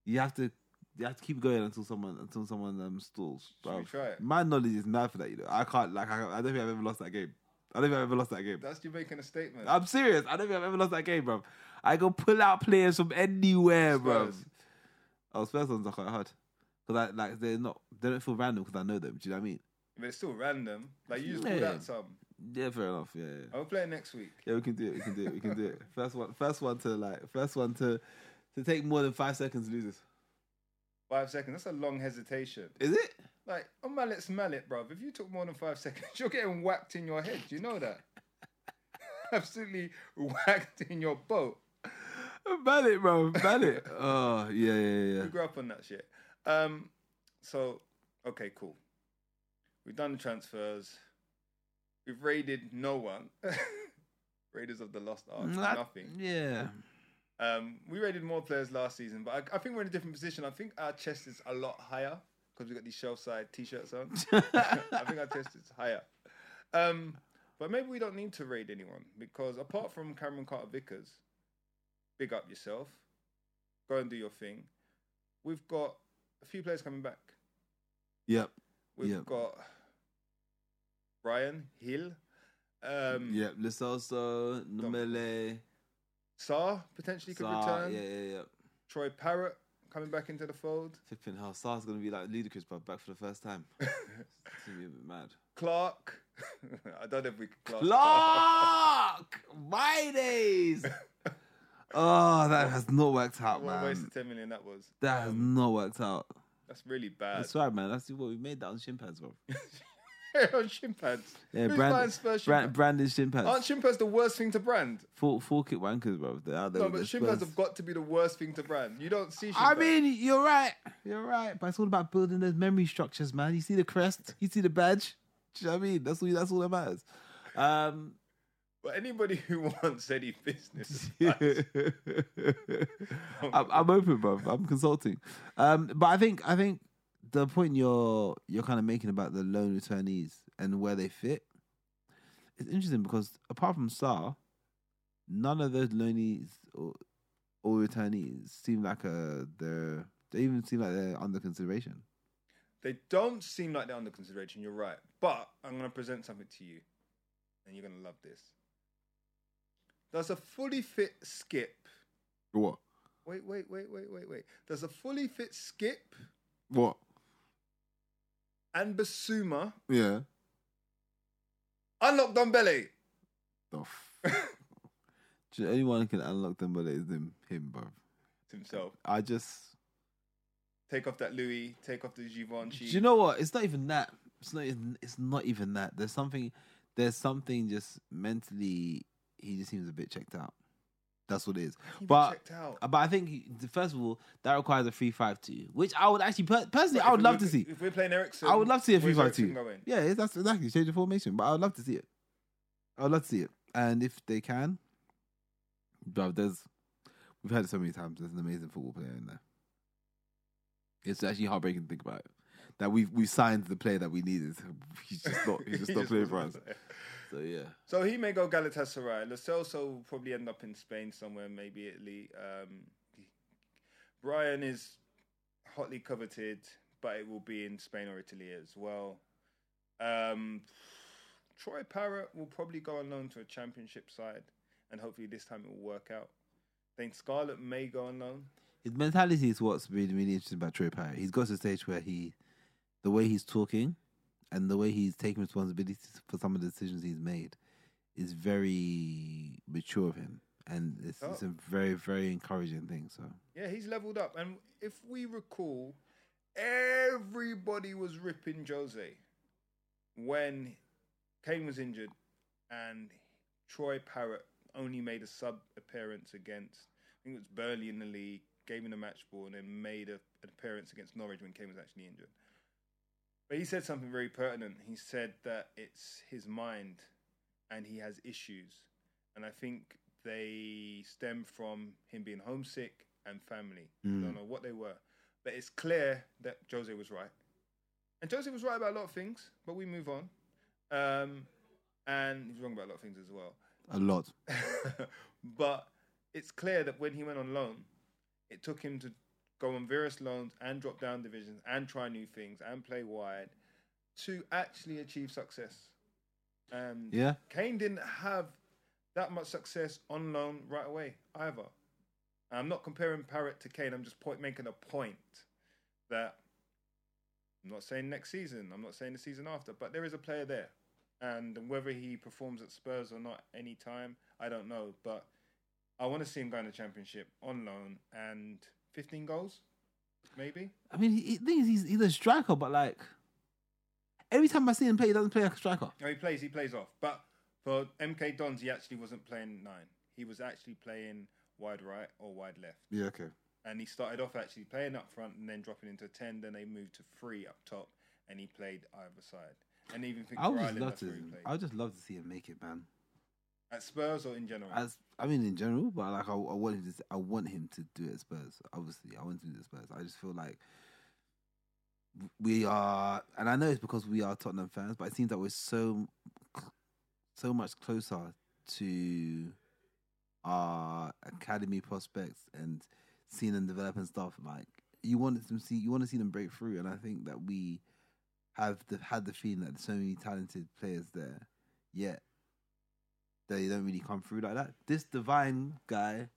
You have to, you have to keep going until someone until someone um stalls. Should we try it? My knowledge is mad for that. You know, I can't like I, I don't think I've ever lost that game. I don't think I've ever lost that game. that's you making a statement. I'm serious. I don't think I've ever lost that game, bro. I go pull out players from anywhere, bro. Spurs. Oh, Spurs ones are quite hard because I like they're not they don't feel random because I know them. Do you know what I mean? But it's still random. Like you just pulled Yeah. out some. Yeah, fair enough. Yeah, yeah. I'll play it next week. Yeah, we can do it. We can do it. We can do it. First one, first one to like, first one to to take more than five seconds loses. Five seconds. That's a long hesitation. Is it? Like, on Mallett's mallet, bruv. If you took more than five seconds, you're getting whacked in your head. Do you know that? Absolutely whacked in your boat. It, bro. Mallet. Oh yeah, yeah, yeah. We grew up on that shit. Um, so okay, cool. We've done the transfers. We've raided no one. Raiders of the Lost Ark, That- nothing. Yeah. Um, we raided more players last season, but I, I think we're in a different position. I think our chest is a lot higher because we got these shelf side t-shirts on. I think our chest is higher. Um, but maybe we don't need to raid anyone because apart from Cameron Carter Vickers, big up yourself, go and do your thing. We've got a few players coming back. Yep. We've Yep. got Bryan Gil, um, Yep. Lisoso, Ndombele, Sarr potentially could Sa- return. Yeah, yeah, yeah. Troy Parrott coming back into the fold. Flipping hell, Sarr's gonna be like ludicrous, but back for the first time. it's gonna be a bit mad. Clarke. I don't know if we could class Clarke, my days. Oh, that has not worked out, What a waste of 10 million that was. That has not worked out. That's really bad. That's right, man. That's what we made that on pads, bro. on shin pads. Yeah, Who's brand- buying Spurs Brand, pads? branded. Aren't shin pads the worst thing to brand? Full kit wankers, bro. They're out there. No, but the shin pads Spurs. have got to be the worst thing to brand. You don't see shin I mean, you're right. You're right. But it's all about building those memory structures, man. You see the crest, you see the badge. Do you know what I mean? That's all. That's all that matters. Um, But anybody who wants any business, I'm, I'm open, bro. I'm consulting. Um, but I think I think the point you're you're kind of making about the loan returnees and where they fit it's interesting because apart from Sarr, none of those loanees or, or returnees seem like a they're they even seem like they're under consideration. they don't seem like they're under consideration. You're right. But I'm going to present something to you, and you're going to love this. Does a fully fit Skipp? What? Wait, wait, wait, wait, wait, wait. Does a fully fit Skipp What? And Bissouma Yeah. unlock Ndombele? The f- anyone who can unlock but it's him, him, bro. himself. I just. Take off that Louis. Take off the Givenchy. Do you know what? It's not even that. It's not. Even, it's not even that. There's something. There's something just mentally. He just seems a bit checked out. That's what it is. But out. Uh, but I think he- first of all that requires a three five two, which I would actually per- personally I would love to see. If we're playing Eriksen, I would love to see a three five two. Yeah, that's exactly change the formation. But I would love to see it. I would love to see it. And if they can, bro, there's we've heard it so many times. There's an amazing football player in there. It's actually heartbreaking to think about it. That we we signed the player that we needed. He's just not. He's just He not just playing for us. So yeah. So he may go Galatasaray. Lo Celso will probably end up in Spain somewhere, maybe Italy. Um, Bryan is hotly coveted, but it will be in Spain or Italy as well. Um, Troy Parrott will probably go on loan to a championship side, and hopefully this time it will work out. Then Scarlett may go on loan. His mentality is what's really really interesting about Troy Parrott. He's got to a stage where he, the way he's talking, and the way he's taking responsibility for some of the decisions he's made, is very mature of him, and it's, it's oh. a very very encouraging thing. So Yeah, he's leveled up. And if we recall, everybody was ripping Jose when Kane was injured and Troy Parrott only made a sub appearance against, I think it was Burnley in the league, gave him the match ball, and then made a, an appearance against Norwich when Kane was actually injured. But he said something very pertinent. He said that it's his mind and he has issues. And I think they stem from him being homesick and family. I don't know what they were. But it's clear that Jose was right. And Jose was right about a lot of things, but we move on. Um, and he's wrong about a lot of things as well. a lot. but it's clear that when he went on loan, it took him to go on various loans and drop down divisions and try new things and play wide to actually achieve success. And Yeah. Kane didn't have that much success on loan right away either. I'm not comparing Parrott to Kane. I'm just point, making a point that I'm not saying next season. I'm not saying the season after, but there is a player there, and whether he performs at Spurs or not any time, I don't know. But I want to see him go in the Championship on loan and 15 goals, maybe. I mean, he, the thing is, he's, he's a striker, but like every time I see him play, he doesn't play like a striker. No, he plays. He plays off. But for MK Dons, he actually wasn't playing nine. He was actually playing wide right or wide left. Yeah. Okay. and he started off actually playing up front and then dropping into 10 then they moved to three up top and he played either side and even think I would just love to. where he played. I would just love to see him make it, man. At Spurs or in general As I mean, in general, but like I, I want him to. I want him to do it at Spurs. Obviously, I want him to do it at Spurs. I just feel like we are, and I know it's because we are Tottenham fans, but it seems that we're so, so much closer to our academy prospects and seeing them develop and stuff. Like you want to see, you want to see them break through, and I think that we have the, had the feeling that there's so many talented players there, yet they don't really come through like that. This Devine guy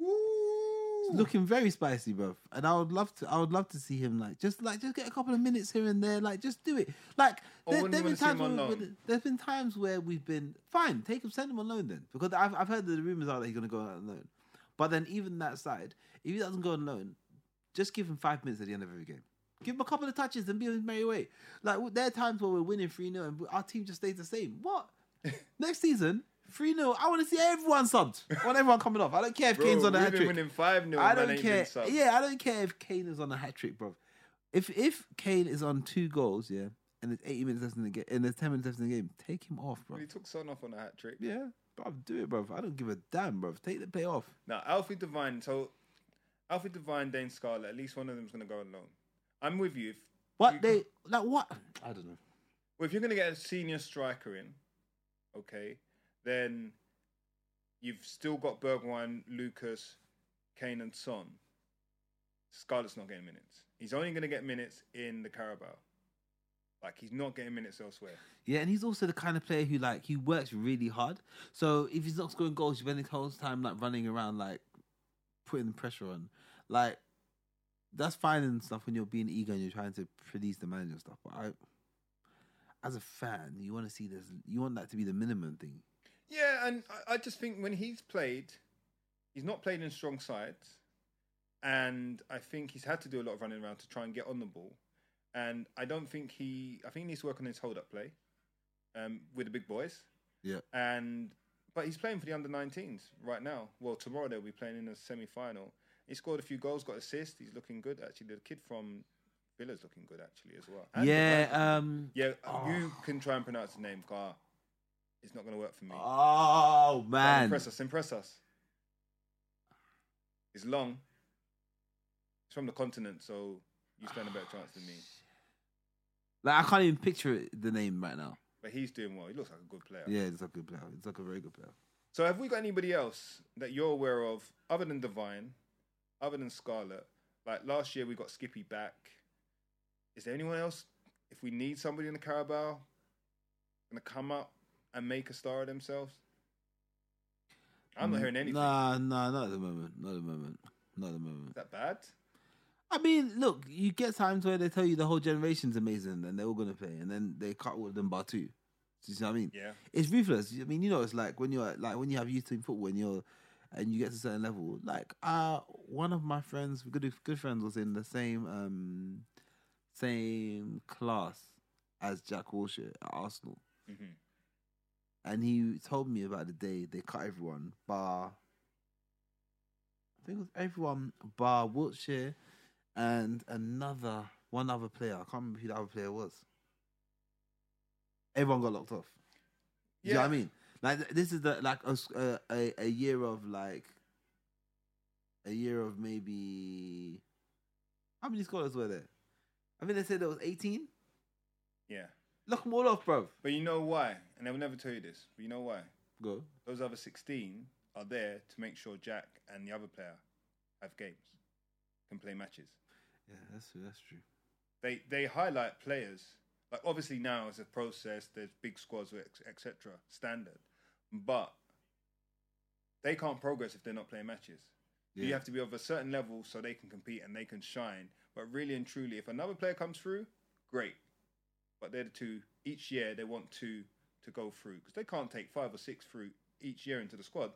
is looking very spicy, bro. And I would love to I would love to see him like just like just get a couple of minutes here and there, like just do it. Like there, there've been wanna see him times where- there's been times where we've been fine, take him, send him on loan then. Because I've I've heard that the rumors are that he's gonna go on loan. But then even that side, if he doesn't go on loan, just give him five minutes at the end of every game. Give him a couple of touches and be on his merry way. Like there are times where we're winning 3 0 and our team just stays the same. What? Next season, 3 0. I want to see everyone subbed. I want everyone coming off. I don't care if Bro, Kane's on a we've hat trick. winning 5 0 I don't care. Yeah, I don't care if Kane is on a hat trick, bro. If if Kane is on two goals, yeah, and there's 80 minutes left in the game, and there's 10 minutes left in the game, take him off, bro. he took Son off on a hat trick Yeah, bro, do it, bro. I don't give a damn, bro. Take the play off. now Alfie Devine so Alfie Devine Dane Scarlett at least one of them's going to go on loan I'm with you if, What You- they like? What? I don't know. well, if you're going to get a senior striker in okay then you've still got Bergwijn Lucas Kane and Son Scarlett's not getting minutes he's only going to get minutes in the Carabao like he's not getting minutes elsewhere Yeah, and he's also the kind of player who like he works really hard. So if he's not scoring goals, you spend his whole time like running around, like putting pressure on. Like that's fine and stuff when you're being eager and you're trying to please the manager and stuff. But I, as a fan, you want to see this. You want that to be the minimum thing. Yeah, and I, I just think when he's played, he's not played in strong sides, and I think he's had to do a lot of running around to try and get on the ball. And I don't think he. I think he needs to work on his hold-up play um, with the big boys. Yeah. And but he's playing for the under 19s right now. Well, tomorrow they'll be playing in a semi-final. He scored a few goals, got assists. He's looking good actually. The kid from Villa's looking good actually as well. And yeah. Um. yeah. oh. You can try and pronounce the name, Car. It's not going to work for me. Oh man. Impress us, impress us. It's long. It's from the continent, so you stand a better chance than me. Like I can't even picture it, the name right now. but he's doing well. He looks like a good player. Yeah, he's a good player. He's like a very good player. So have we got anybody else that you're aware of other than Devine, other than Scarlett? Like last year we got Skippy back. Is there anyone else? If we need somebody in the Carabao, gonna come up and make a star of themselves? I'm not hearing anything. Nah, nah, not at the moment. Not at the moment. Not at the moment. Is that bad? I mean, look, you get times where they tell you the whole generation's amazing and they're all gonna play, and then they cut all of them bar two. Do you see what I mean? Yeah. It's ruthless. I mean, you know, it's like when you're like when you have youth team football and you're and you get to a certain level. Like, uh, one of my friends, good good friends, was in the same um same class as Jack Wilshere at Arsenal, hmm and he told me about the day they cut everyone bar. I think it was everyone bar Wilshere and another one other player. I can't remember who the other player was. Everyone got locked off. Yeah. You know what I mean? Like this is the like a a year of like a year of maybe how many scholars were there? I think they said it was eighteen. Yeah. Lock them all off, bro. But you know why? And they will never tell you this. But you know why? Go. Those other 16 are there to make sure Jack and the other player have games, can play matches. Yeah, that's true. That's true. they they highlight players like obviously now it's a process there's big squads etc standard but they can't progress if they're not playing matches Yeah. you have to be of a certain level so they can compete and they can shine but really and truly if another player comes through great but they're the two each year they want two to go through because they can't take five or six through each year into the squad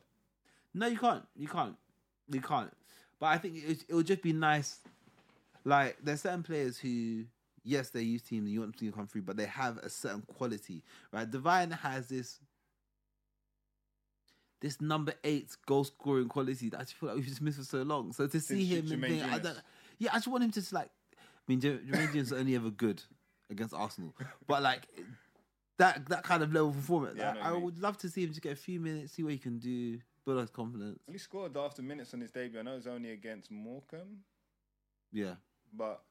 No, you can't. You can't. You can't. But I think it, it would just be nice. Like there's certain players who, yes, they use teams and you want them to come through, but they have a certain quality, right? Devine has this. This number eight goal scoring quality that I just feel like we've just missed for so long. So to see Since him, and think, I don't, yeah, I just want him to just like. I mean, Jermaine only ever good against Arsenal, but like that that kind of level of performance, Yeah, I like, I mean. would love to see him just get a few minutes, see what he can do, build his confidence. he scored after minutes on his debut i know it's only against morecambe Yeah. but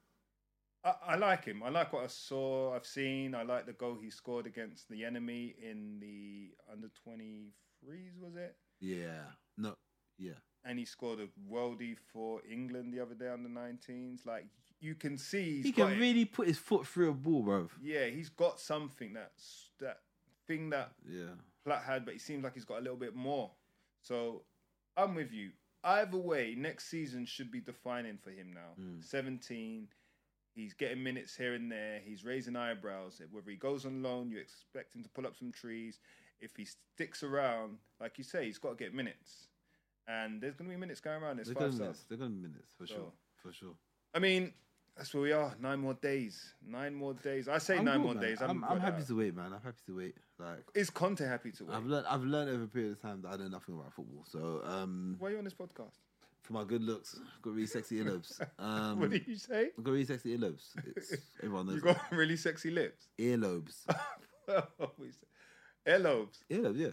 I, I like him. I like what I saw. I've seen. I like the goal he scored against the enemy in the under twenty threes. Was it? Yeah. No. Yeah. And he scored a worldie for England the other day under 19s. Like you can see, he's he can it. really put his foot through a ball, bro. Yeah, he's got something that's that thing that Yeah. Platt had, but he seems like he's got a little bit more. So I'm with you. Either way, next season should be defining for him now. Mm. 17, he's getting minutes here and there. He's raising eyebrows. Whether he goes on loan, you expect him to pull up some trees. If he sticks around, like you say, he's got to get minutes. And there's going to be minutes going around. There's They're five gonna minutes. They're gonna minutes for So- sure. For sure. I mean, that's where we are. Nine more days. Nine more days. I say I'm nine cool, more man. days. I'm, I'm happy that. to wait, man. I'm happy to wait. Like Is Conte happy to wait? I've learned, I've learned over a period of time that I know nothing about football. So, um, Why are you on this podcast? for my good looks, I've got really sexy earlobes. Um, what did you say? I've got really sexy earlobes. It's, everyone knows You got really sexy lips. earlobes. Earlobes. Earlobes, yeah.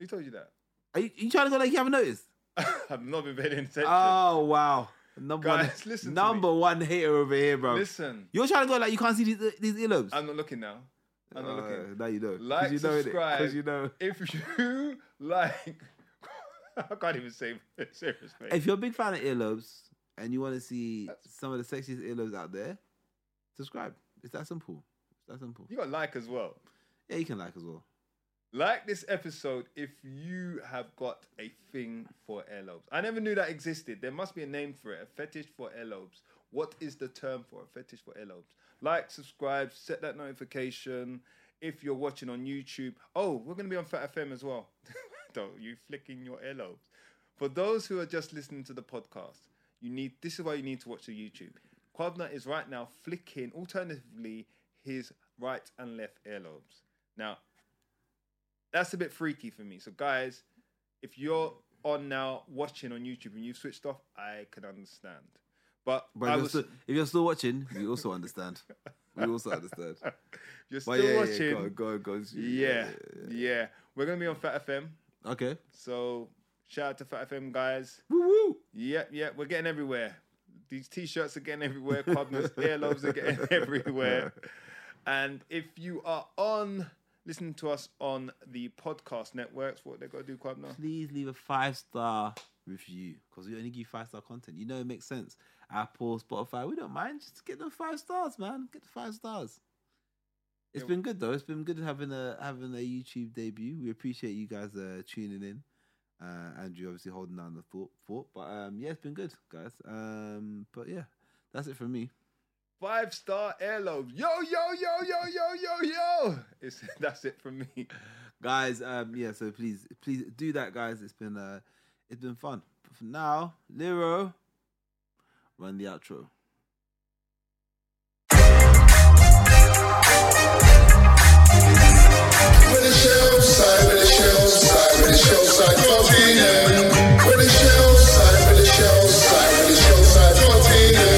Who told you that? Are you, you trying to go like you haven't noticed? I've not been paying attention. Oh wow, number Guys, one, listen to number one hater over here, bro. Listen, You're trying to go like you can't see these, these earlobes. I'm not looking now. I'm not Uh, looking. Now you know. Like, you know subscribe. 'Cause you know. If you like, I can't even say serious, mate. If you're a big fan of earlobes and you want to see That's- some of the sexiest earlobes out there, subscribe. It's that simple. It's that simple. You got like as well. Yeah, you can like as well. Like this episode if you have got a thing for earlobes. I never knew that existed. There must be a name for it, a fetish for earlobes. What is the term for a fetish for earlobes? Like, subscribe, set that notification. If you're watching on YouTube, oh, we're going to be on Fat FM as well. Don't you flicking your earlobes. For those who are just listening to the podcast, you need this is why you need to watch the YouTube. Kwab'na is right now flicking alternatively his right and left earlobes. Now, that's a bit freaky for me. So, guys, if you're on now watching on YouTube and you've switched off, I can understand. But, But if, you're was, still, if you're still watching, we also understand. we also understand. you're still yeah, yeah, watching. yeah, go, go, go. on. yeah, yeah, We're gonna be on Fat FM. Okay. So shout out to Fat FM guys. Woo woo. Yep, yep. We're getting everywhere. These t-shirts are getting everywhere. Kwab'na's earlobes are getting everywhere. And if you are on listening to us on the podcast networks, what they've got to do, quite now? please leave a five star review because we only give five star content. You know it makes sense. Apple, Spotify, we don't mind. Just get them five stars, man. Get the five stars. It's Yeah. been good though. It's been good having a having a YouTube debut. We appreciate you guys uh, tuning in. Uh, Andrew obviously holding down the thought, thought, but um, yeah, it's been good, guys. Um, but yeah, that's it from me. Five star airlobe. Yo, yo, yo, yo, yo, yo, yo. It's that's it from me. Guys, um, yeah, so please, please do that, guys. It's been uh it's been fun. But for now, Lero, run the outro. When the side, when the side, when the side, When the side, when the side, when the side,